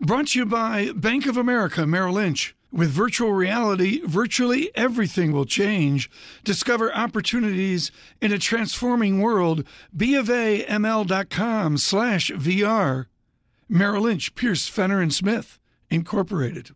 Brought to you by Bank of America Merrill Lynch. With virtual reality, virtually everything will change. Discover opportunities in a transforming world. BofAML.com slash VR. Merrill Lynch, Pierce, Fenner, and Smith, Incorporated.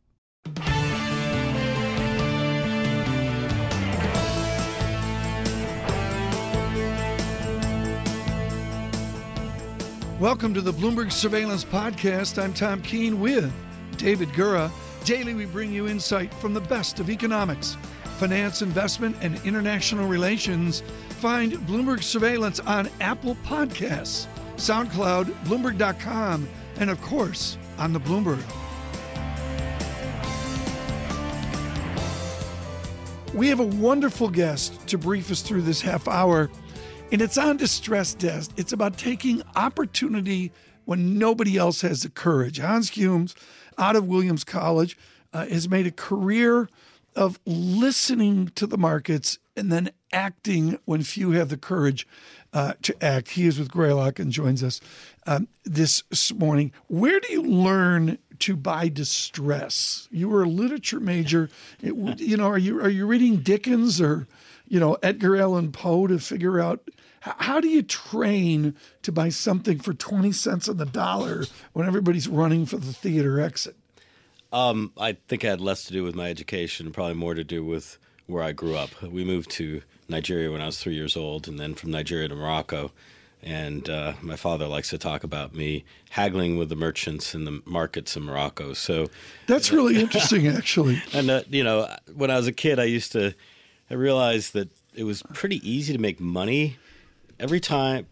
Welcome to the Bloomberg Surveillance Podcast. I'm Tom Keene with David Gura. Daily, we bring you insight from the best of economics, finance, investment, and international relations. Find Bloomberg Surveillance on Apple Podcasts, SoundCloud, Bloomberg.com, and of course, on the Bloomberg. We have a wonderful guest to brief us through this half hour. And it's on Distress Desk. It's about taking opportunity when nobody else has the courage. Hans Humes, out of Williams College, uh, has made a career of listening to the markets and then acting when few have the courage uh, to act. He is with Greylock and joins us um, this morning. Where do you learn to buy distress? You were a literature major. It, you know, are you are you reading Dickens or you know Edgar Allan Poe to figure out how do you train to buy something for 20 cents on the dollar when everybody's running for the theater exit? Um, I think I had less to do with my education, probably more to do with where I grew up. We moved to Nigeria when I was three years old, and then from Nigeria to Morocco. And uh, my father likes to talk about me haggling with the merchants in the markets in Morocco. So that's really interesting, actually. and uh, you know, when I was a kid, I used to I realized that it was pretty easy to make money every time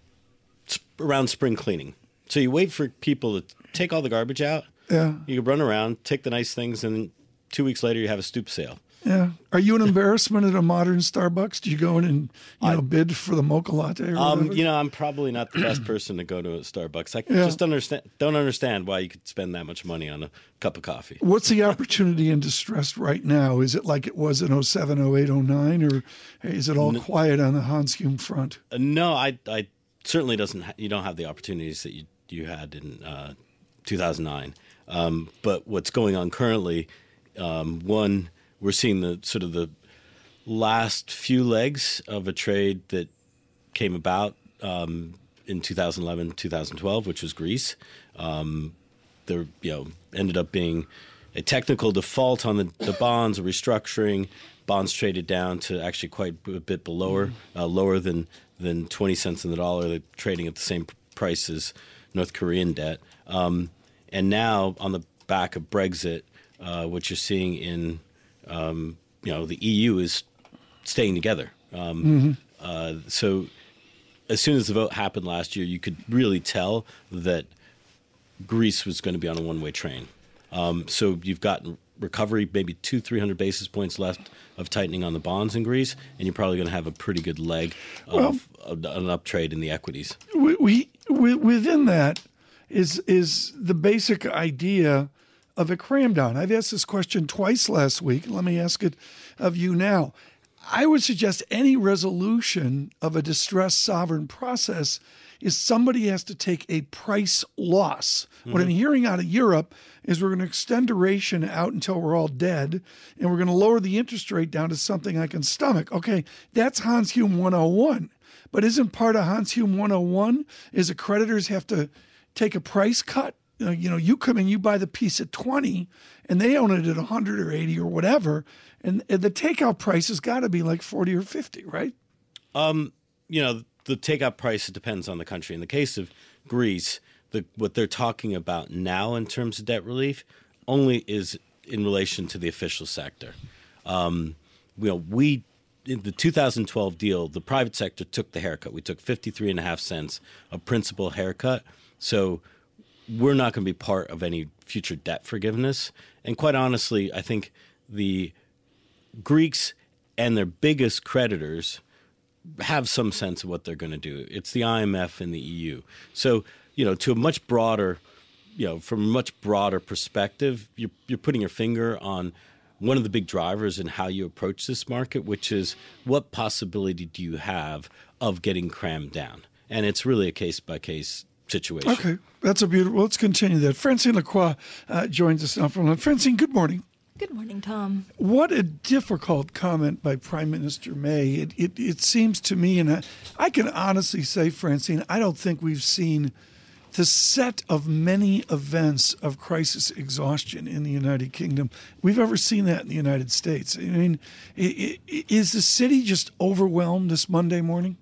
around spring cleaning. So you wait for people to take all the garbage out. Yeah. You run around, take the nice things, and two weeks later you have a stoop sale. Yeah. Are you an embarrassment at a modern Starbucks? Do you go in and you know bid for the mocha latte? um, you know, I'm probably not the best person to go to a Starbucks. I yeah. just understand don't understand why you could spend that much money on a cup of coffee. What's the opportunity in distress right now? Is it like it was in 07, 08, 09, or is it all no, quiet on the Hans Hume front? Uh, no, I, I certainly doesn't. Ha- you don't have the opportunities that you you had in uh, 2009. Um, but what's going on currently? Um, one we're seeing the sort of the last few legs of a trade that came about um, in 2011, 2012, which was Greece. Um, there, you know, ended up being a technical default on the, the bonds, a restructuring. Bonds traded down to actually quite a bit below, uh, lower than than 20 cents in the dollar. They're trading at the same price as North Korean debt. Um, and now, on the back of Brexit, uh, what you're seeing in um, you know, the EU is staying together. Um, mm-hmm. uh, so as soon as the vote happened last year, you could really tell that Greece was going to be on a one-way train. Um, so you've got recovery, maybe two, three hundred basis points left of tightening on the bonds in Greece, and you're probably going to have a pretty good leg of, well, an uptrade in the equities. We, we, within that is is the basic idea of a cram down. I've asked this question twice last week. Let me ask it of you now. I would suggest any resolution of a distressed sovereign process is somebody has to take a price loss. Mm-hmm. What I'm mm-hmm. hearing out of Europe is we're going to extend duration out until we're all dead, and we're going to lower the interest rate down to something I can stomach. Okay, that's Hans Hume 101. But isn't part of Hans Hume 101 is the creditors have to take a price cut you know, you come in, you buy the piece at 20 and they own it at 100 or 80 or whatever. And, the takeout price has got to be like 40 or 50, right? Um, you know, the takeout price depends on the country. In the case of Greece, the, what they're talking about now in terms of debt relief only is in relation to the official sector. Um, you know, we in the 2012 deal, the private sector took the haircut. We took 53 and a half cents of principal haircut. So we're not going to be part of any future debt forgiveness. And quite honestly, I think the Greeks and their biggest creditors have some sense of what they're going to do. It's the IMF and the EU. So, you know, to a much broader, you know, from a much broader perspective, you're, you're putting your finger on one of the big drivers in how you approach this market, which is what possibility do you have of getting crammed down? And it's really a case by case situation. Okay, that's a beautiful. Let's continue that. Francine Lacqua uh, joins us now from London. Francine. Good morning. Good morning, Tom. What a difficult comment by Prime Minister May. It, it, it seems to me, and I, I can honestly say, Francine, I don't think we've seen the set of many events of crisis exhaustion in the United Kingdom. We've ever seen that in the United States. I mean, is the city just overwhelmed this Monday morning?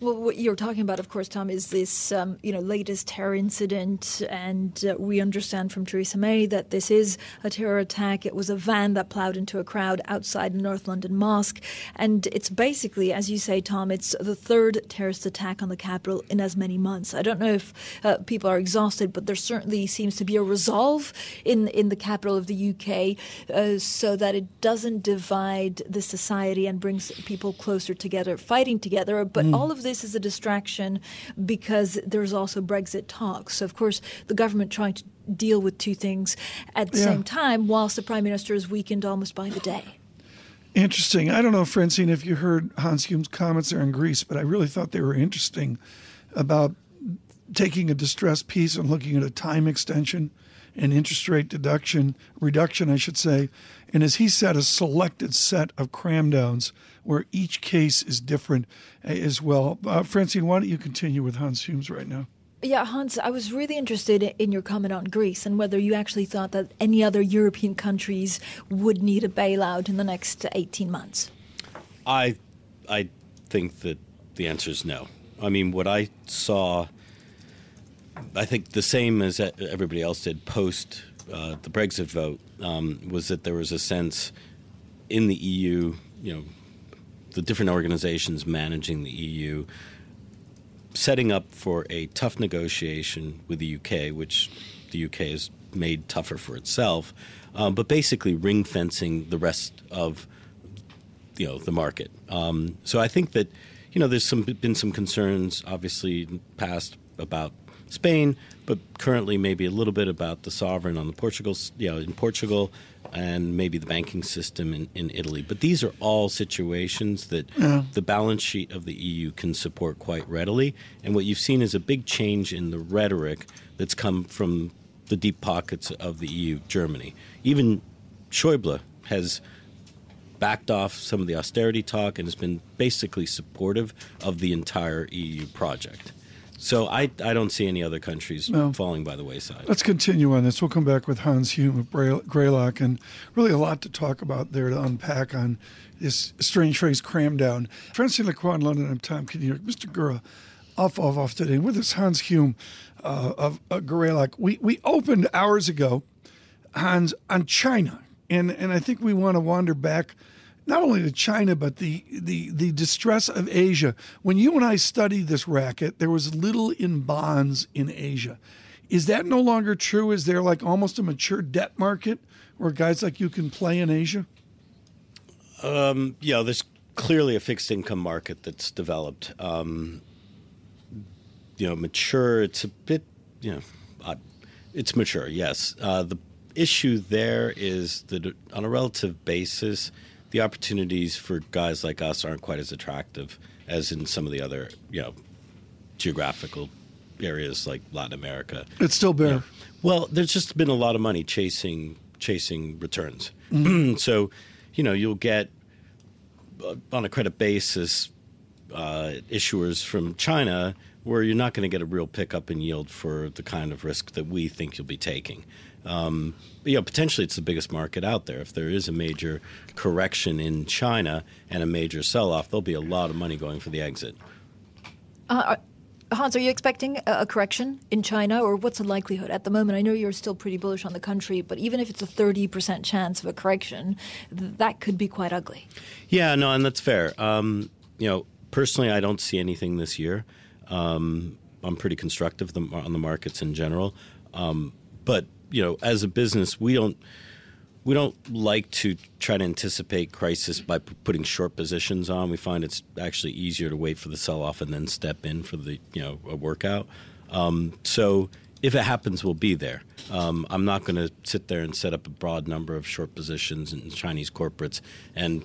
Well, what you're talking about, of course, Tom, is this um, you know latest terror incident, and uh, we understand from Theresa May that this is a terror attack. It was a van that plowed into a crowd outside the North London Mosque, and it's basically, as you say, Tom, it's the third terrorist attack on the capital in as many months. I don't know if uh, people are exhausted, but there certainly seems to be a resolve in in the capital of the UK, uh, so that it doesn't divide the society and brings people closer together, fighting together. But mm. all of this is a distraction because there's also Brexit talks. So, of course, the government trying to deal with two things at the yeah. same time, whilst the prime minister is weakened almost by the day. Interesting. I don't know, Francine, if you heard Hans Hume's comments there in Greece, but I really thought they were interesting about taking a distressed piece and looking at a time extension and interest rate deduction reduction, I should say, and as he said, a selected set of cram downs where each case is different eh, as well. Uh, Francine, why don't you continue with Hans Humes right now? Yeah, Hans, I was really interested in your comment on Greece and whether you actually thought that any other European countries would need a bailout in the next 18 months. I, I think that the answer is no. I mean, what I saw, I think the same as everybody else did post uh, the Brexit vote, um, was that there was a sense in the EU, you know, the different organizations managing the EU, setting up for a tough negotiation with the UK, which the UK has made tougher for itself, um, but basically ring fencing the rest of you know the market. Um, so I think that you know there's some been some concerns, obviously past about Spain, but currently maybe a little bit about the sovereign on the Portugal, you know, in Portugal, and maybe the banking system in, in Italy. But these are all situations that yeah. the balance sheet of the EU can support quite readily. And what you've seen is a big change in the rhetoric that's come from the deep pockets of the EU, Germany. Even Schäuble has backed off some of the austerity talk and has been basically supportive of the entire EU project. So I, I don't see any other countries no. falling by the wayside. Let's continue on this. We'll come back with Hans Hume of Greylock, and really a lot to talk about there to unpack on this strange phrase, cram down. Francine Lacqua in London, I'm Tom Keene. Mr. Gura, off, off, off today. And with us, Hans Hume uh, of uh, Greylock. We, we opened hours ago, Hans, on China. And, and I think we want to wander back – not only to China, but the, the, the distress of Asia. When you and I studied this racket, there was little in bonds in Asia. Is that no longer true? Is there like almost a mature debt market where guys like you can play in Asia? Um, yeah, there's clearly a fixed income market that's developed. Um, you know, mature. It's a bit, you know, uh, it's mature. Yes. Uh, the issue there is that on a relative basis, the opportunities for guys like us aren't quite as attractive as in some of the other, you know, geographical areas like Latin America. It's still bare. You know, well, there's just been a lot of money chasing chasing returns. Mm-hmm. so, you know, you'll get uh, on a credit basis uh, issuers from China where you're not going to get a real pickup in yield for the kind of risk that we think you'll be taking. Um, you know, potentially it's the biggest market out there. If there is a major correction in China and a major sell-off, there'll be a lot of money going for the exit. Uh, Hans, are you expecting a correction in China, or what's the likelihood at the moment? I know you're still pretty bullish on the country, but even if it's a 30% chance of a correction, that could be quite ugly. Yeah, no, and that's fair. Um, you know, personally, I don't see anything this year. Um, I'm pretty constructive on the markets in general. Um, but you know, as a business, we don't we don't like to try to anticipate crisis by p- putting short positions on. We find it's actually easier to wait for the sell off and then step in for the you know a workout. Um, so if it happens, we'll be there. Um, I'm not going to sit there and set up a broad number of short positions in Chinese corporates and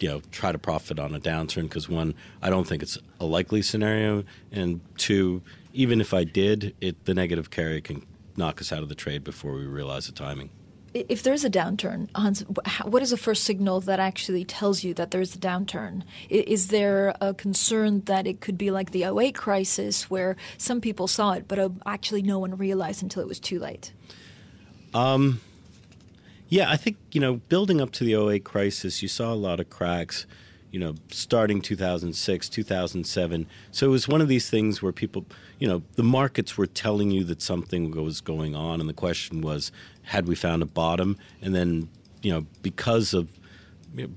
you know try to profit on a downturn because one, I don't think it's a likely scenario, and two, even if I did, it the negative carry can knock us out of the trade before we realize the timing. If there's a downturn, Hans, what is the first signal that actually tells you that there's a downturn? Is there a concern that it could be like the 08 crisis where some people saw it, but uh, actually no one realized until it was too late? Um, yeah, I think, you know, building up to the 08 crisis, you saw a lot of cracks you know, starting 2006, 2007. So it was one of these things where people, you know, the markets were telling you that something was going on, and the question was, had we found a bottom? And then, you know, because of you know,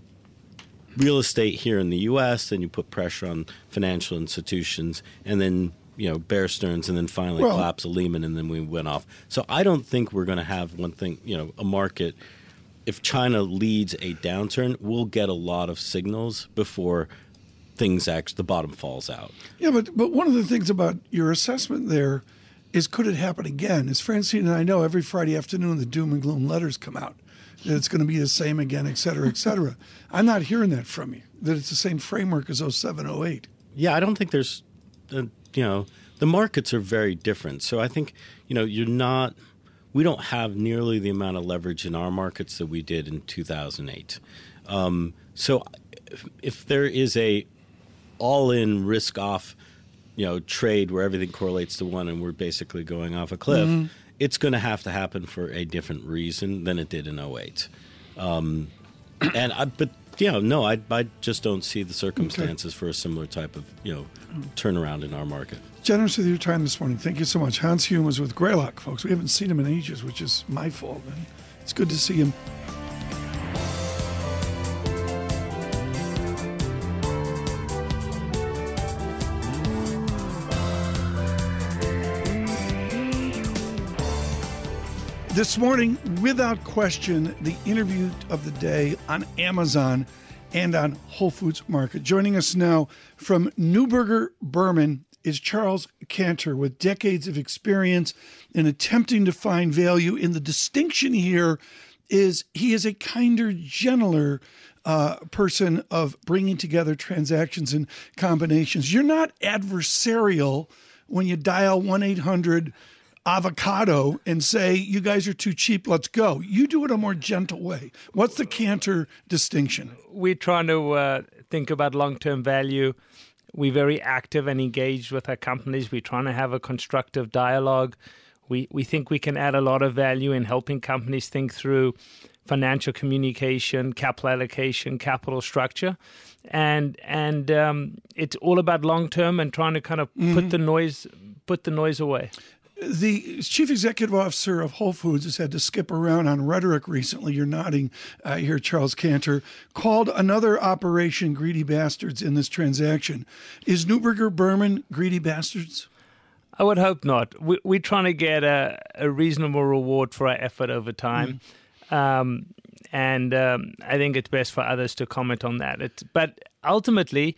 real estate here in the U.S., then you put pressure on financial institutions, and then you know Bear Stearns, and then finally well, collapse of Lehman, and then we went off. So I don't think we're going to have one thing, you know, a market if China leads a downturn, we'll get a lot of signals before things actually the bottom falls out. Yeah, but but one of the things about your assessment there is could it happen again? As Francine and I know, every Friday afternoon the doom and gloom letters come out that it's going to be the same again, et cetera, et cetera. I'm not hearing that from you. That it's the same framework as 07, 08. Yeah, I don't think there's, uh, you know, the markets are very different. So I think you know you're not we don't have nearly the amount of leverage in our markets that we did in 2008. Um, so if, if, there is a all-in risk-off, you know, trade where everything correlates to one and we're basically going off a cliff, mm-hmm. it's going to have to happen for a different reason than it did in 08. Um, and I, but know, no, I, I just don't see the circumstances okay. for a similar type of you know turnaround in our market generous with your time this morning. Thank you so much. Hans Hume was with Greylock, folks. We haven't seen him in ages, which is my fault. And it's good to see him. This morning, without question, the interview of the day on Amazon and on Whole Foods Market. Joining us now from Neuberger Berman is Charles Kantor with decades of experience in attempting to find value. And the distinction here is he is a kinder, gentler uh, person of bringing together transactions and combinations. You're not adversarial when you dial 1 800 avocado and say, you guys are too cheap, let's go. You do it a more gentle way. What's the Kantor distinction? We're trying to uh, think about long term value we're very active and engaged with our companies. We're trying to have a constructive dialogue. We, we think we can add a lot of value in helping companies think through financial communication, capital allocation, capital structure, and and um, it's all about long term and trying to kind of mm-hmm. put the noise put the noise away the chief executive officer of Whole Foods has had to skip around on rhetoric recently. You're nodding uh, here, Charles Kantor. called another operation greedy bastards in this transaction. Is Neuberger Berman greedy bastards? I would hope not. We, are trying to get a, a, reasonable reward for our effort over time. Mm. Um, and um, I think it's best for others to comment on that. It's, but ultimately,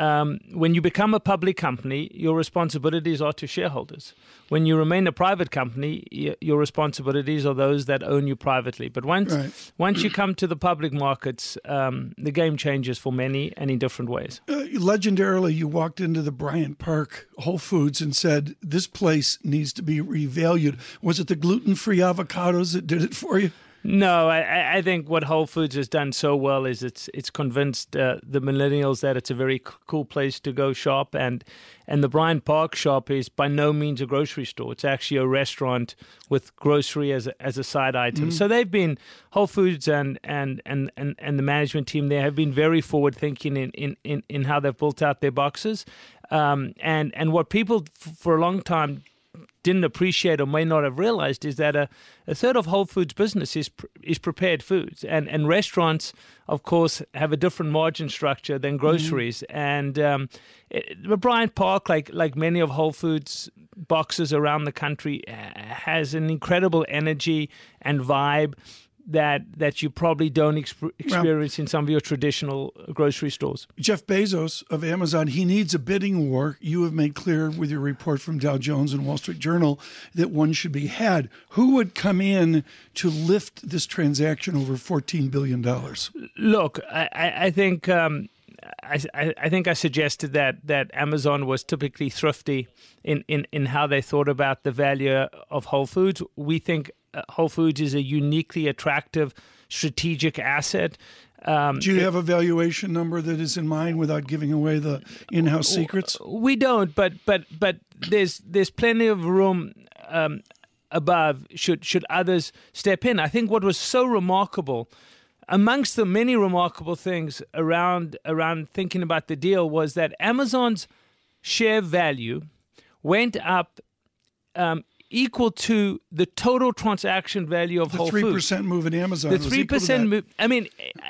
um, when you become a public company, your responsibilities are to shareholders. When you remain a private company, your responsibilities are those that own you privately. But once right. once you come to the public markets, um, the game changes for many and in different ways. Uh, legendarily, you walked into the Bryant Park Whole Foods and said, "This place needs to be revalued." Was it the gluten-free avocados that did it for you? No, I, I, think what Whole Foods has done so well is it's it's convinced uh, the millennials that it's a very cool place to go shop, and and the Bryant Park shop is by no means a grocery store. It's actually a restaurant with grocery as a, as a side item. Mm. So they've been Whole Foods and, and and and and the management team there have been very forward thinking in in, in, in how they've built out their boxes, um, and and what people f- for a long time didn't appreciate or may not have realized is that a, a third of Whole Foods business is is prepared foods, and and restaurants, of course, have a different margin structure than mm-hmm. groceries. Mm-hmm. And um, it, Bryant Park, like like many of Whole Foods boxes around the country, has an incredible energy and vibe that that you probably don't exp- experience well, in some of your traditional grocery stores. Jeff Bezos of Amazon, he needs a bidding war. You have made clear with your report from Dow Jones and Wall Street Journal that one should be had. Who would come in to lift this transaction over $14 billion? Look, I, I think. Um, I, I, I think I suggested that that Amazon was typically thrifty in, in, in how they thought about the value of Whole Foods. We think uh, Whole Foods is a uniquely attractive strategic asset. Um, Do you have a valuation number that is in mind without giving away the in-house secrets? We don't, but but but there's there's plenty of room um, above should should others step in. I think what was so remarkable amongst the many remarkable things around around thinking about the deal was that Amazon's share value went up um, equal to the total transaction value of the Whole Foods. The three percent move in Amazon. The three percent move. I mean,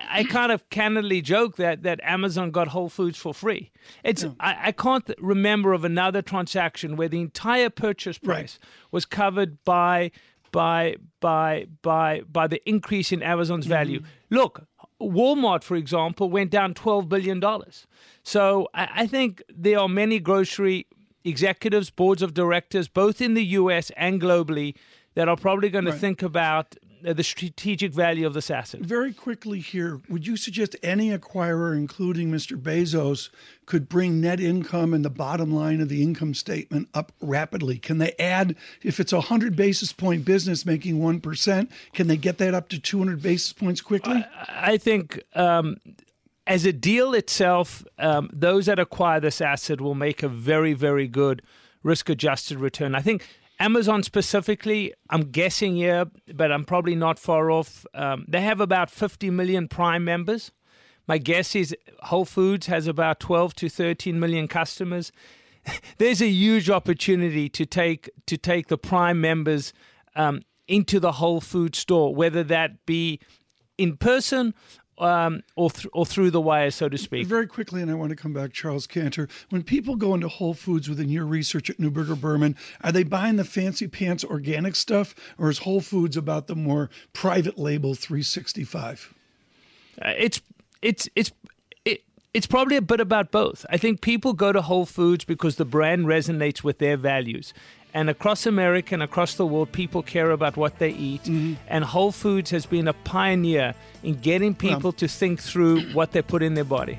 I kind of candidly joke that that Amazon got Whole Foods for free. It's yeah. I, I, can't remember of another transaction where the entire purchase price right. was covered by by by by by the increase in Amazon's mm-hmm. value. Look, Walmart, for example, went down twelve billion dollars. So I, I think there are many grocery executives, boards of directors, both in the US and globally, that are probably going to think about the strategic value of this asset. Very quickly here, would you suggest any acquirer, including Mr. Bezos, could bring net income and the bottom line of the income statement up rapidly? Can they add, if it's a 100 basis point business making 1%, can they get that up to 200 basis points quickly? I, I think um, as a deal itself, um, those that acquire this asset will make a very, very good risk adjusted return. I think Amazon specifically, I'm guessing here, but I'm probably not far off. Um, they have about 50 million Prime members. My guess is Whole Foods has about 12 to 13 million customers. There's a huge opportunity to take to take the Prime members um, into the Whole Food store, whether that be in person um, or th- or through the wire, so to speak. Very quickly, and I want to come back, Charles Kantor. When people go into Whole Foods within your research at Neuberger Berman, are they buying the fancy pants organic stuff, or is Whole Foods about the more private label 365? Uh, it's it's it's it's probably a bit about both. I think people go to Whole Foods because the brand resonates with their values. And across America and across the world, people care about what they eat. Mm-hmm. And Whole Foods has been a pioneer in getting people to think through what they put in their body.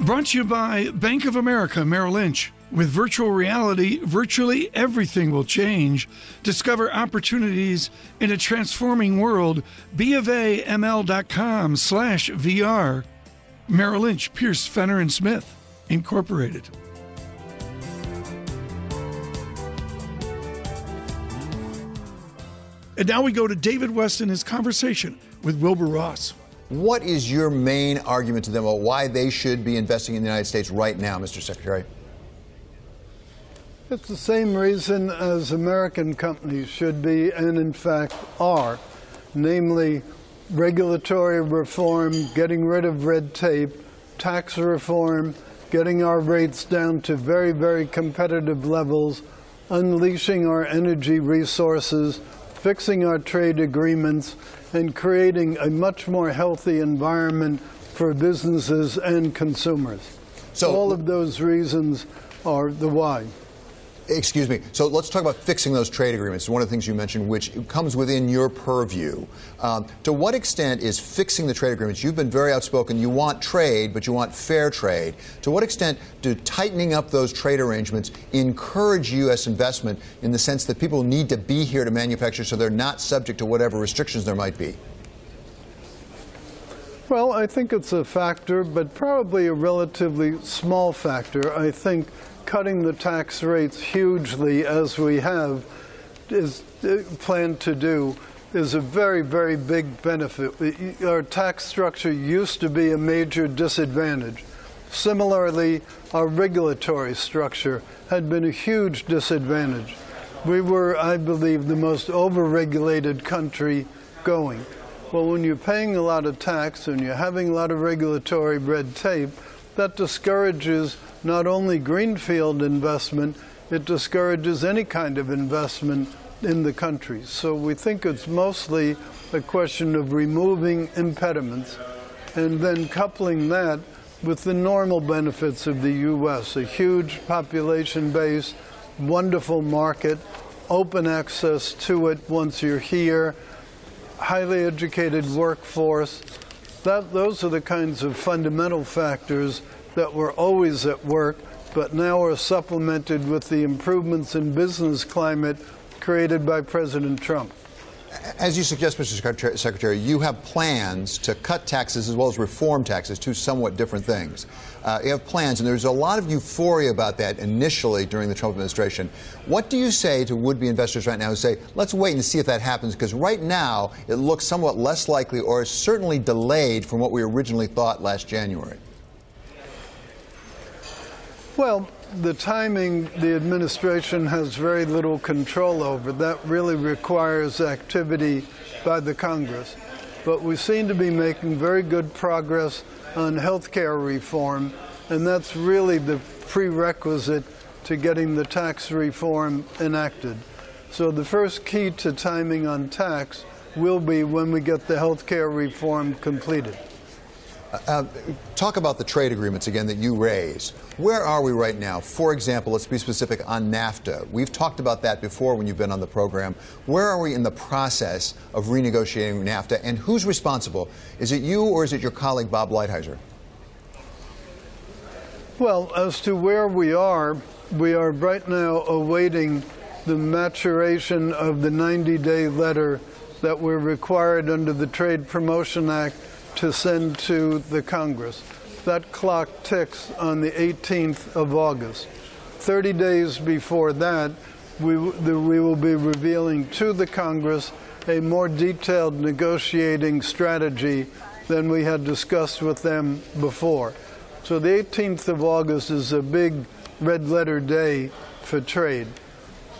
Brought to you by Bank of America Merrill Lynch. With virtual reality, virtually everything will change. Discover opportunities in a transforming world. BofAML.com slash VR. Merrill Lynch, Pierce, Fenner, and Smith, Incorporated. And now we go to David Westin and his conversation with Wilbur Ross. What is your main argument to them about why they should be investing in the United States right now, Mr. Secretary? It's the same reason as American companies should be, and in fact are, namely regulatory reform, getting rid of red tape, tax reform, getting our rates down to very, very competitive levels, unleashing our energy resources, fixing our trade agreements, and creating a much more healthy environment for businesses and consumers. So all of those reasons are the why. Excuse me. So let's talk about fixing those trade agreements. One of the things you mentioned, which comes within your purview. Um, to what extent is fixing the trade agreements? You've been very outspoken. You want trade, but you want fair trade. To what extent do tightening up those trade arrangements encourage U.S. investment in the sense that people need to be here to manufacture so they're not subject to whatever restrictions there might be? Well, I think it's a factor, but probably a relatively small factor. I think cutting the tax rates hugely as we have is uh, planned to do is a very, very big benefit. Our tax structure used to be a major disadvantage. Similarly, our regulatory structure had been a huge disadvantage. We were, I believe, the most overregulated country going. Well, when you're paying a lot of tax and you're having a lot of regulatory red tape, that discourages not only greenfield investment, it discourages any kind of investment in the country. So we think it's mostly a question of removing impediments and then coupling that with the normal benefits of the U.S. a huge population base, wonderful market, open access to it once you're here, highly educated workforce. That, those are the kinds of fundamental factors that were always at work, but now are supplemented with the improvements in business climate created by President Trump. As you suggest, Mr. Secretary, you have plans to cut taxes as well as reform taxes, two somewhat different things. Uh, you have plans, and there's a lot of euphoria about that initially during the Trump administration. What do you say to would be investors right now who say, let's wait and see if that happens? Because right now, it looks somewhat less likely or is certainly delayed from what we originally thought last January. Well, the timing the administration has very little control over. That really requires activity by the Congress. But we seem to be making very good progress on health care reform, and that's really the prerequisite to getting the tax reform enacted. So the first key to timing on tax will be when we get the health care reform completed. Uh, talk about the trade agreements again that you raised. Where are we right now? For example, let's be specific on NAFTA. We've talked about that before when you've been on the program. Where are we in the process of renegotiating NAFTA, and who's responsible? Is it you or is it your colleague Bob Lighthizer? Well, as to where we are, we are right now awaiting the maturation of the 90 day letter that we're required under the Trade Promotion Act to send to the Congress. That clock ticks on the 18th of August. 30 days before that, we, we will be revealing to the Congress a more detailed negotiating strategy than we had discussed with them before. So the 18th of August is a big red letter day for trade.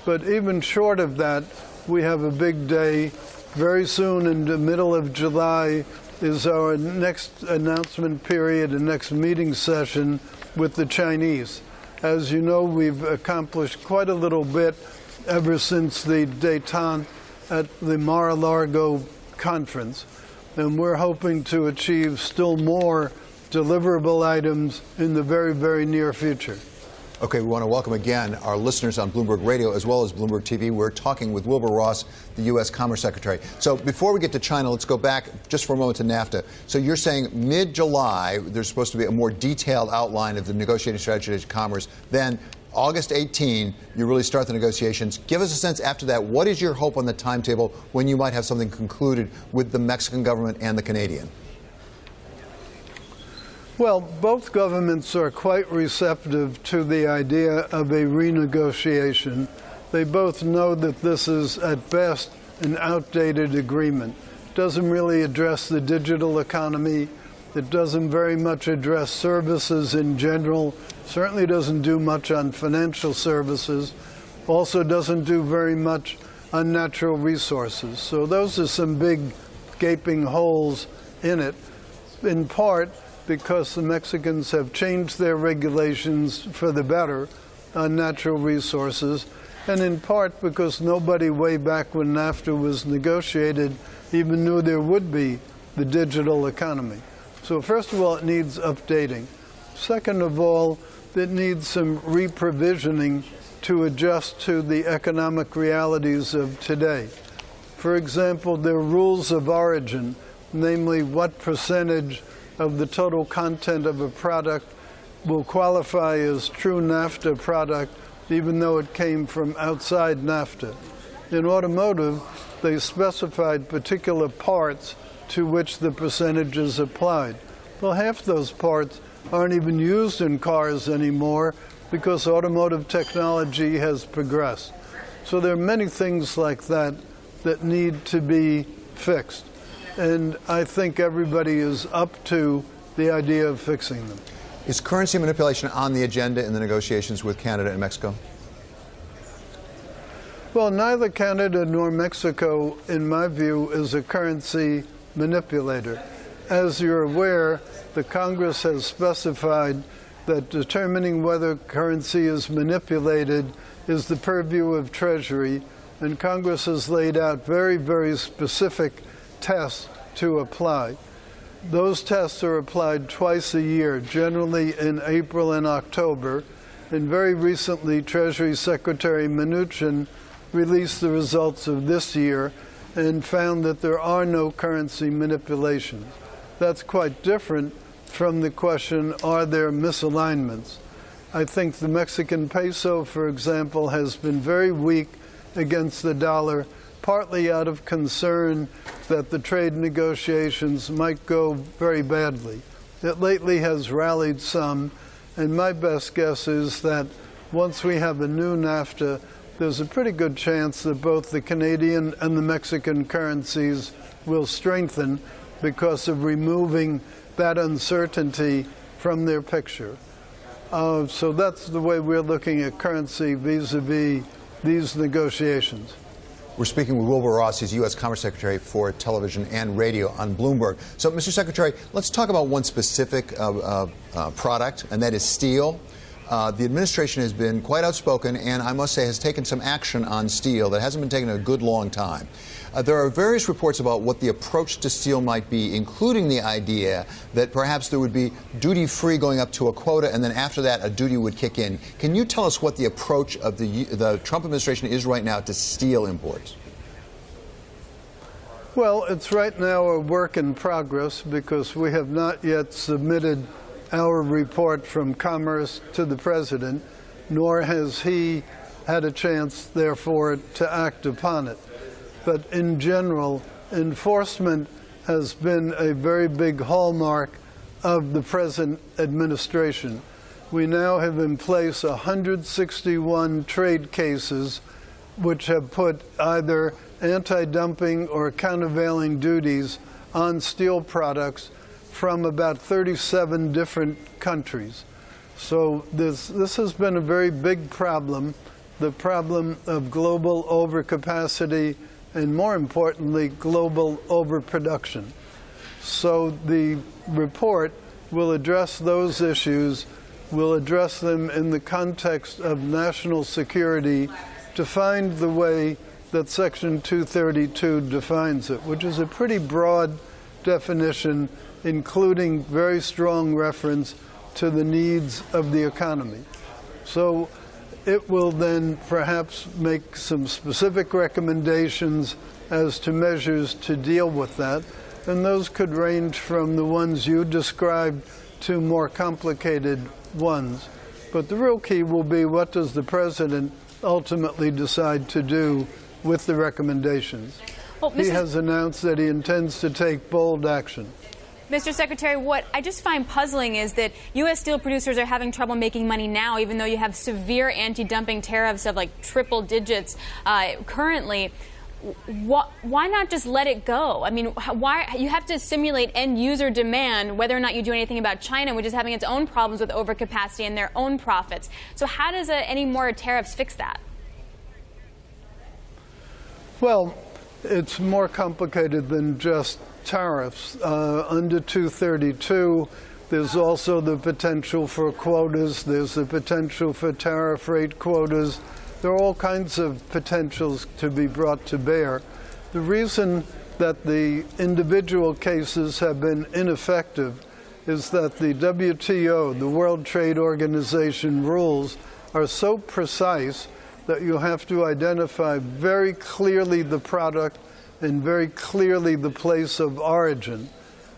But even short of that, we have a big day very soon in the middle of July is our next announcement period and next meeting session with the Chinese. As you know, we've accomplished quite a little bit ever since the detente at the Mar-a-Lago conference, and we're hoping to achieve still more deliverable items in the very, very near future. Okay, we want to welcome again our listeners on Bloomberg Radio as well as Bloomberg TV. We're talking with Wilbur Ross, the U.S. Commerce Secretary. So before we get to China, let's go back just for a moment to NAFTA. So you're saying mid July, there's supposed to be a more detailed outline of the negotiating strategy of commerce. Then August 18, you really start the negotiations. Give us a sense after that. What is your hope on the timetable when you might have something concluded with the Mexican government and the Canadian? Well, both governments are quite receptive to the idea of a renegotiation. They both know that this is, at best, an outdated agreement. It doesn't really address the digital economy. It doesn't very much address services in general. Certainly doesn't do much on financial services. Also doesn't do very much on natural resources. So those are some big gaping holes in it. In part, because the Mexicans have changed their regulations for the better on natural resources, and in part because nobody way back when NAFTA was negotiated even knew there would be the digital economy. So, first of all, it needs updating. Second of all, it needs some reprovisioning to adjust to the economic realities of today. For example, are rules of origin, namely what percentage of the total content of a product will qualify as true NAFTA product even though it came from outside NAFTA. In automotive, they specified particular parts to which the percentages applied. Well, half those parts aren't even used in cars anymore because automotive technology has progressed. So there are many things like that that need to be fixed and I think everybody is up to the idea of fixing them. Is currency manipulation on the agenda in the negotiations with Canada and Mexico? Well, neither Canada nor Mexico, in my view, is a currency manipulator. As you're aware, the Congress has specified that determining whether currency is manipulated is the purview of Treasury, and Congress has laid out very, very specific tests to apply. Those tests are applied twice a year, generally in April and October. And very recently, Treasury Secretary Mnuchin released the results of this year, and found that there are no currency manipulations. That's quite different from the question are there misalignments? I think the Mexican peso, for example, has been very weak against the dollar, partly out of concern that the trade negotiations might go very badly. It lately has rallied some, and my best guess is that once we have a new NAFTA, there's a pretty good chance that both the Canadian and the Mexican currencies will strengthen because of removing that uncertainty from their picture. Uh, so that's the way we're looking at currency vis a vis these negotiations. We're speaking with Wilbur Ross, he's U.S. Commerce Secretary for Television and Radio on Bloomberg. So, Mr. Secretary, let's talk about one specific uh, uh, uh product, and that is steel. Uh, the administration has been quite outspoken and I must say has taken some action on steel that hasn't been taken in a good long time. Uh, there are various reports about what the approach to steel might be, including the idea that perhaps there would be duty free going up to a quota, and then after that, a duty would kick in. Can you tell us what the approach of the, the Trump administration is right now to steel imports? Well, it's right now a work in progress because we have not yet submitted our report from Commerce to the President, nor has he had a chance, therefore, to act upon it. But in general, enforcement has been a very big hallmark of the present administration. We now have in place 161 trade cases which have put either anti dumping or countervailing duties on steel products from about 37 different countries. So this, this has been a very big problem, the problem of global overcapacity and more importantly, global overproduction. So the report will address those issues, will address them in the context of national security to find the way that Section 232 defines it, which is a pretty broad definition including very strong reference to the needs of the economy. So it will then perhaps make some specific recommendations as to measures to deal with that. And those could range from the ones you described to more complicated ones. But the real key will be what does the president ultimately decide to do with the recommendations? Well, he has announced that he intends to take bold action. Mr. Secretary, what I just find puzzling is that U.S. steel producers are having trouble making money now, even though you have severe anti dumping tariffs of like triple digits uh, currently. Why not just let it go? I mean, why you have to simulate end user demand, whether or not you do anything about China, which is having its own problems with overcapacity and their own profits. So, how does uh, any more tariffs fix that? Well, it's more complicated than just tariffs. Uh, under 232, there's also the potential for quotas, there's the potential for tariff rate quotas. There are all kinds of potentials to be brought to bear. The reason that the individual cases have been ineffective is that the WTO, the World Trade Organization rules, are so precise that you have to identify very clearly the product and very clearly the place of origin.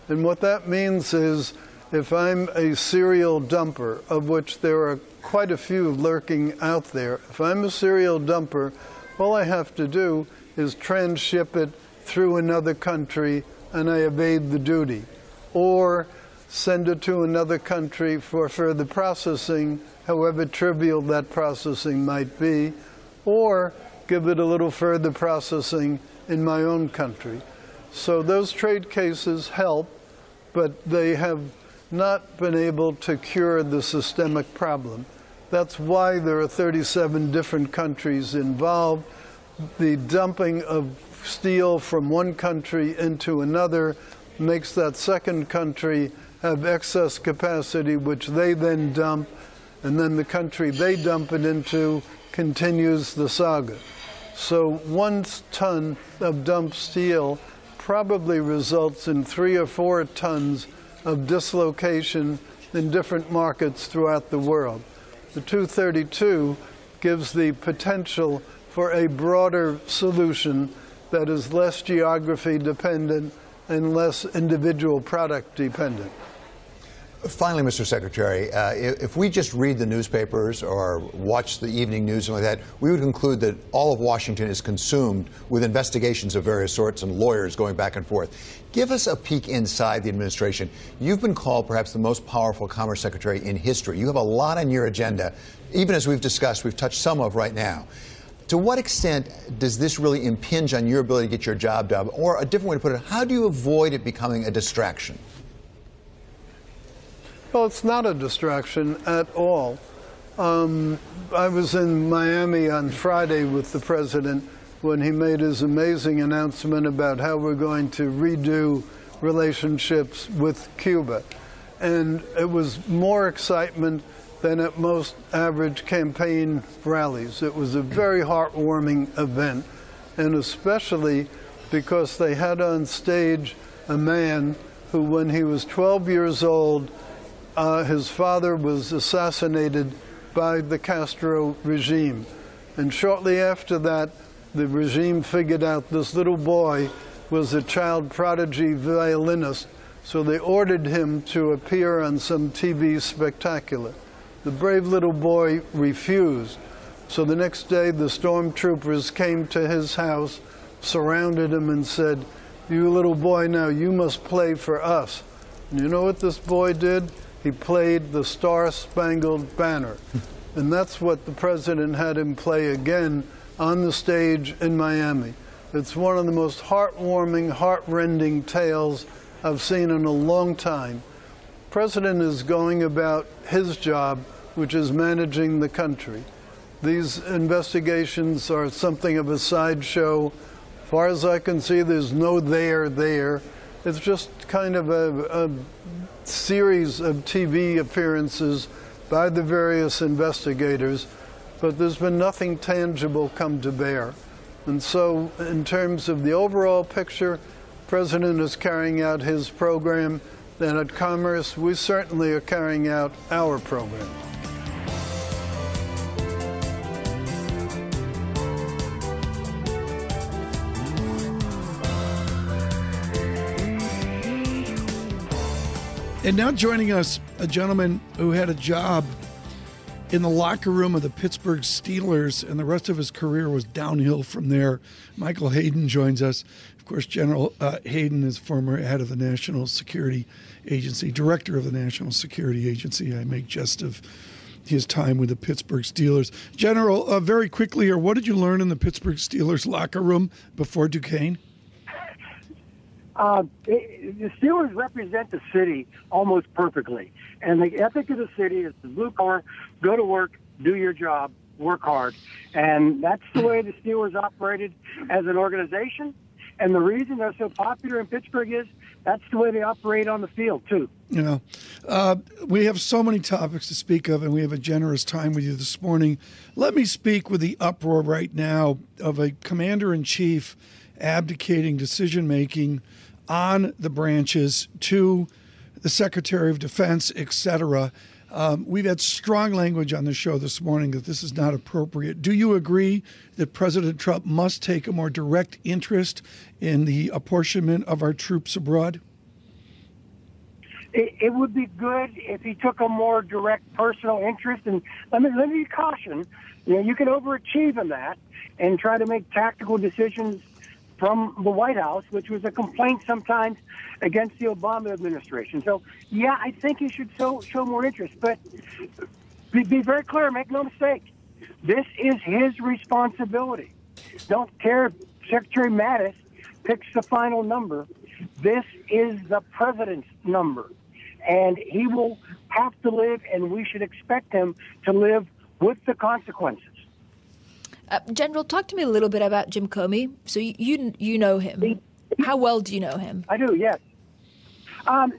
And what that means is if I'm a serial dumper, of which there are quite a few lurking out there, if I'm a serial dumper, all I have to do is transship it through another country and I evade the duty. Or send it to another country for further processing, however trivial that processing might be, or give it a little further processing in my own country. So those trade cases help, but they have not been able to cure the systemic problem. That's why there are 37 different countries involved. The dumping of steel from one country into another makes that second country have excess capacity, which they then dump, and then the country they dump it into continues the saga. So one ton of dumped steel probably results in three or four tons of dislocation in different markets throughout the world. The 232 gives the potential for a broader solution that is less geography dependent and less individual product dependent. Finally, Mr. Secretary, uh, if we just read the newspapers or watch the evening news and like that, we would conclude that all of Washington is consumed with investigations of various sorts and lawyers going back and forth. Give us a peek inside the administration. You've been called perhaps the most powerful Commerce Secretary in history. You have a lot on your agenda, even as we've discussed, we've touched some of right now. To what extent does this really impinge on your ability to get your job done? Or a different way to put it, how do you avoid it becoming a distraction? Well, it's not a distraction at all. Um, I was in Miami on Friday with the president when he made his amazing announcement about how we're going to redo relationships with Cuba. And it was more excitement than at most average campaign rallies. It was a very heartwarming event, and especially because they had on stage a man who, when he was 12 years old, uh, his father was assassinated by the Castro regime. And shortly after that, the regime figured out this little boy was a child prodigy violinist, so they ordered him to appear on some TV spectacular. The brave little boy refused. So the next day, the stormtroopers came to his house, surrounded him, and said, You little boy, now you must play for us. And you know what this boy did? He played the Star Spangled Banner. and that's what the president had him play again on the stage in Miami. It's one of the most heartwarming, heartrending tales I've seen in a long time. President is going about his job, which is managing the country. These investigations are something of a sideshow. As far as I can see, there's no there there. It's just kind of a, a series of TV appearances by the various investigators, but there's been nothing tangible come to bear. And so, in terms of the overall picture, President is carrying out his program, and at Commerce, we certainly are carrying out our program. And now joining us, a gentleman who had a job in the locker room of the Pittsburgh Steelers, and the rest of his career was downhill from there. Michael Hayden joins us. Of course, General uh, Hayden is former head of the National Security Agency, director of the National Security Agency. I make jest of his time with the Pittsburgh Steelers. General, uh, very quickly here, what did you learn in the Pittsburgh Steelers locker room before Duquesne? Uh, it, the Steelers represent the city almost perfectly. And the ethic of the city is the blue collar, go to work, do your job, work hard. And that's the way the Steelers operated as an organization. And the reason they're so popular in Pittsburgh is that's the way they operate on the field, too. You know, uh, we have so many topics to speak of, and we have a generous time with you this morning. Let me speak with the uproar right now of a commander in chief abdicating decision making on the branches to the Secretary of Defense, etc. Um, we've had strong language on the show this morning that this is not appropriate. Do you agree that President Trump must take a more direct interest in the apportionment of our troops abroad? It, it would be good if he took a more direct personal interest. And let me let me caution: you know, you can overachieve in that and try to make tactical decisions from the White House, which was a complaint sometimes against the Obama administration. So, yeah, I think he should show, show more interest. But be, be very clear, make no mistake. This is his responsibility. Don't care if Secretary Mattis picks the final number. This is the president's number. And he will have to live, and we should expect him to live with the consequences. Uh, General, talk to me a little bit about Jim Comey. So you you, you know him. How well do you know him? I do. Yes. Um,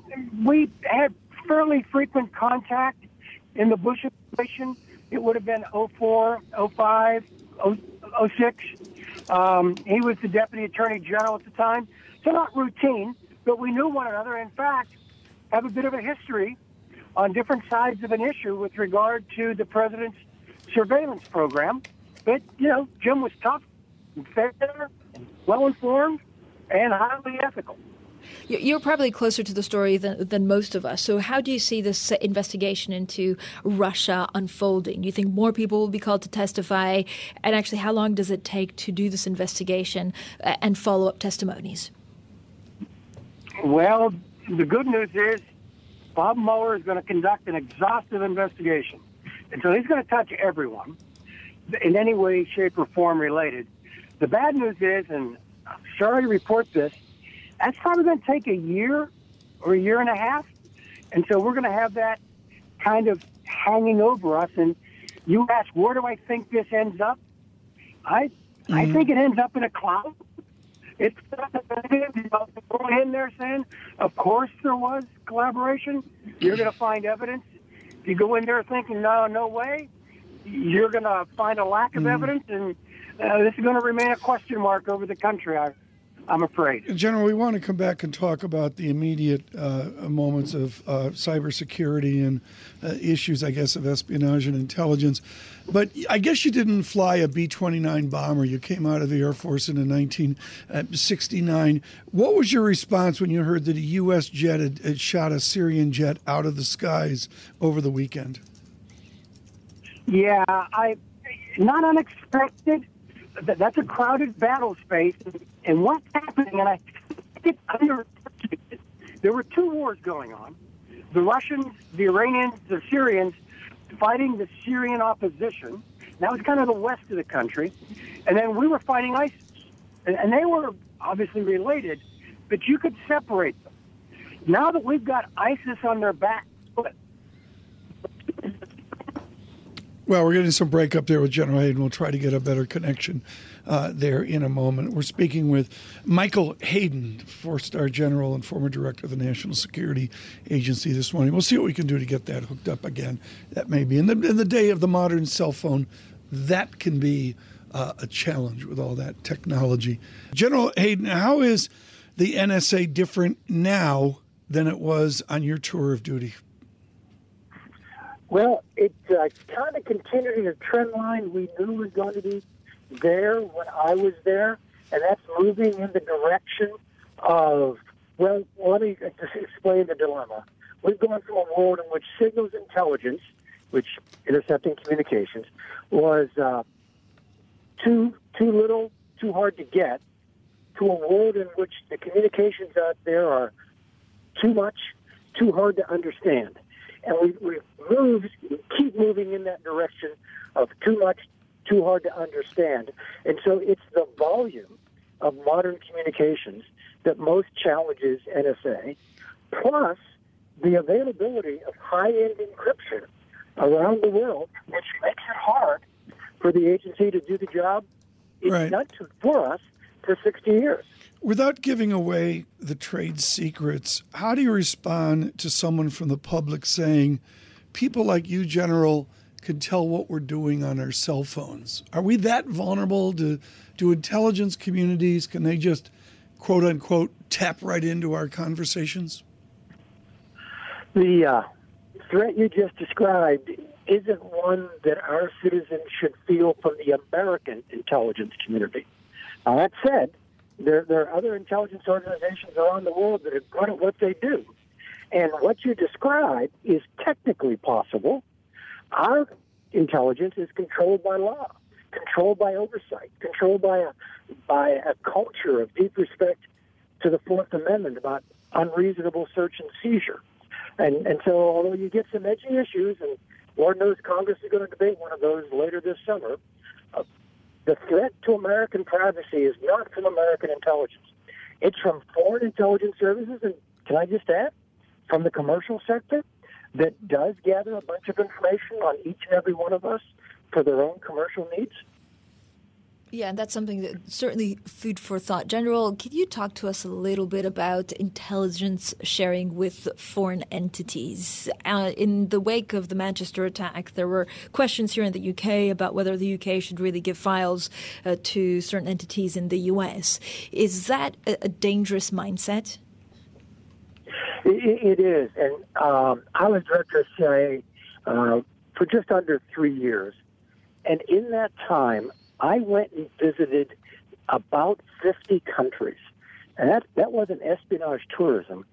we had fairly frequent contact in the Bush administration. It would have been 04, 05, 06. Um, he was the deputy attorney general at the time, so not routine, but we knew one another. In fact, have a bit of a history on different sides of an issue with regard to the president's surveillance program. But, you know, Jim was tough and fair well informed, and highly ethical. You're probably closer to the story than, than most of us. So, how do you see this investigation into Russia unfolding? Do you think more people will be called to testify? And actually, how long does it take to do this investigation uh, and follow up testimonies? Well, the good news is Bob Mueller is going to conduct an exhaustive investigation. And so he's going to touch everyone in any way, shape, or form related. The bad news is, and I'm sorry to report this, that's probably going to take a year or a year and a half. And so we're going to have that kind of hanging over us. And you ask, where do I think this ends up? I, mm-hmm. I think it ends up in a cloud. It's going in there saying, of course there was collaboration. You're going to find evidence. If you go in there thinking, no, no way, you're going to find a lack of mm-hmm. evidence, and uh, this is going to remain a question mark over the country. I, I'm afraid. General, we want to come back and talk about the immediate uh, moments of uh, cybersecurity and uh, issues, I guess, of espionage and intelligence. But I guess you didn't fly a B 29 bomber. You came out of the Air Force in 1969. What was your response when you heard that a U.S. jet had, had shot a Syrian jet out of the skies over the weekend? Yeah, I not unexpected that's a crowded battle space. And what's happening, and I get under, there were two wars going on. The Russians, the Iranians, the Syrians fighting the Syrian opposition. That was kind of the west of the country. And then we were fighting ISIS. And, and they were obviously related, but you could separate them. Now that we've got ISIS on their back well, we're getting some break up there with General Hayden. We'll try to get a better connection uh, there in a moment. We're speaking with Michael Hayden, four star general and former director of the National Security Agency this morning. We'll see what we can do to get that hooked up again. That may be in the, in the day of the modern cell phone, that can be uh, a challenge with all that technology. General Hayden, how is the NSA different now than it was on your tour of duty? Well, it uh, kind of continued in a trend line we knew was going to be there when I was there, and that's moving in the direction of, well, let me just explain the dilemma. We've gone from a world in which signals intelligence, which intercepting communications, was uh, too too little, too hard to get, to a world in which the communications out there are too much, too hard to understand and we, we've moved, keep moving in that direction of too much, too hard to understand. And so it's the volume of modern communications that most challenges NSA, plus the availability of high-end encryption around the world, which makes it hard for the agency to do the job it's right. done for us for 60 years. Without giving away the trade secrets, how do you respond to someone from the public saying, people like you, General, can tell what we're doing on our cell phones? Are we that vulnerable to, to intelligence communities? Can they just, quote unquote, tap right into our conversations? The uh, threat you just described isn't one that our citizens should feel from the American intelligence community. Now, that said, there, there are other intelligence organizations around the world that are good at what they do. And what you describe is technically possible. Our intelligence is controlled by law, controlled by oversight, controlled by a, by a culture of deep respect to the Fourth Amendment about unreasonable search and seizure. And, and so, although you get some edgy issues, and Lord knows Congress is going to debate one of those later this summer, uh, the threat to American privacy is not from American intelligence. It's from foreign intelligence services, and can I just add, from the commercial sector that does gather a bunch of information on each and every one of us for their own commercial needs. Yeah, and that's something that certainly food for thought. General, can you talk to us a little bit about intelligence sharing with foreign entities? Uh, in the wake of the Manchester attack, there were questions here in the UK about whether the UK should really give files uh, to certain entities in the US. Is that a, a dangerous mindset? it, it is, and um, I was director of CIA uh, for just under three years, and in that time, I went and visited about 50 countries. And that, that wasn't espionage tourism.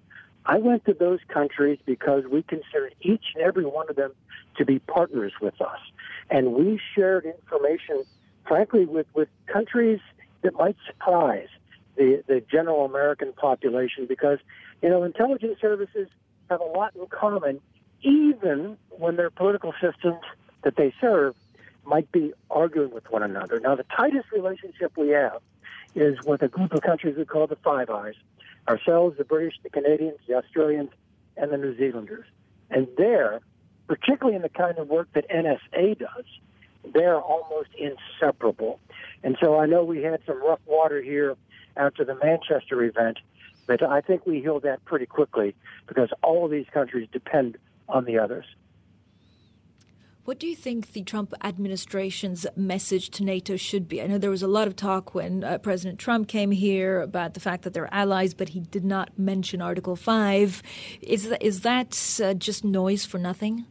I went to those countries because we considered each and every one of them to be partners with us. And we shared information, frankly, with, with countries that might surprise the, the general American population because, you know, intelligence services have a lot in common, even when their political systems that they serve might be arguing with one another. Now, the tightest relationship we have is with a group of countries we call the Five Eyes ourselves, the British, the Canadians, the Australians, and the New Zealanders. And there, particularly in the kind of work that NSA does, they're almost inseparable. And so I know we had some rough water here after the Manchester event, but I think we healed that pretty quickly because all of these countries depend on the others. What do you think the Trump administration's message to NATO should be? I know there was a lot of talk when uh, President Trump came here about the fact that they're allies, but he did not mention Article 5. Is, that, is that uh, just noise for nothing?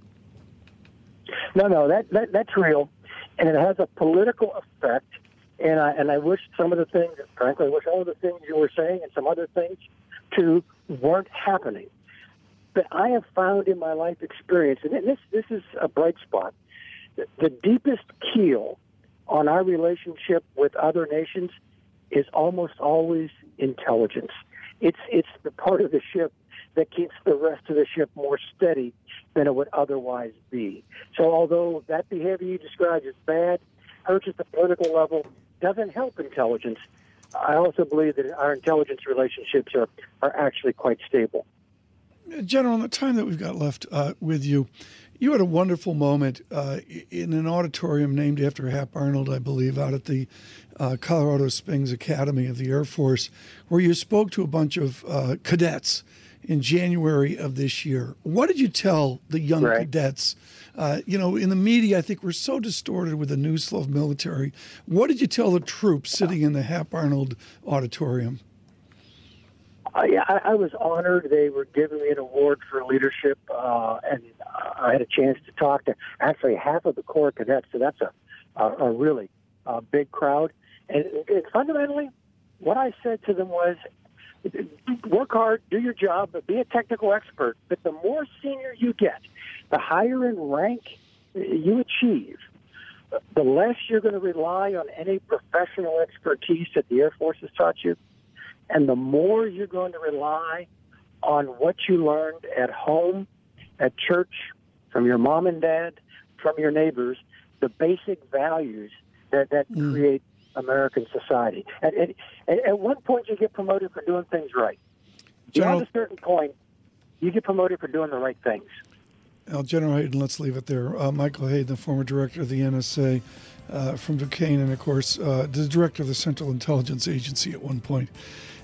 No, no, that, that that's real, and it has a political effect. And I and I wish some of the things, frankly, I wish all of the things you were saying and some other things too weren't happening. But I have found in my life experience, and this this is a bright spot, the deepest keel on our relationship with other nations is almost always intelligence. It's it's the part of the ship that keeps the rest of the ship more steady than it would otherwise be. So although that behavior you described is bad, hurts at the political level, doesn't help intelligence, I also believe that our intelligence relationships are, are actually quite stable. General, in the time that we've got left uh, with you, you had a wonderful moment uh, in an auditorium named after Hap Arnold, I believe, out at the uh, Colorado Springs Academy of the Air Force, where you spoke to a bunch of uh, cadets in January of this year. What did you tell the young right. cadets? Uh, you know, in the media, I think we're so distorted with the news flow of military. What did you tell the troops sitting in the Hap Arnold auditorium? Uh, I, I was honored. They were giving me an award for leadership, uh, and I had a chance to talk to actually half of the Corps cadets. So that's a a, a really uh, big crowd. And, and fundamentally, what I said to them was, work hard, do your job, but be a technical expert. But the more senior you get, the higher in rank you achieve, the less you're going to rely on any professional expertise that the Air Force has taught you and the more you're going to rely on what you learned at home, at church, from your mom and dad, from your neighbors, the basic values that, that mm. create American society. And, and, and, at one point, you get promoted for doing things right. General, Beyond a certain point, you get promoted for doing the right things. Well, General Hayden, let's leave it there. Uh, Michael Hayden, the former director of the NSA uh, from Duquesne, and of course, uh, the director of the Central Intelligence Agency at one point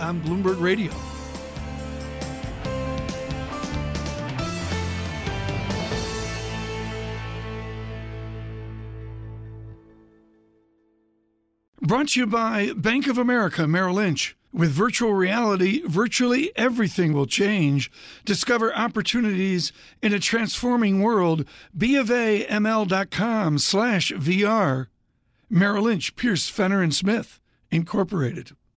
on Bloomberg Radio. Brought to you by Bank of America Merrill Lynch. With virtual reality, virtually everything will change. Discover opportunities in a transforming world. BofAML.com slash VR. Merrill Lynch, Pierce, Fenner, and Smith, Incorporated.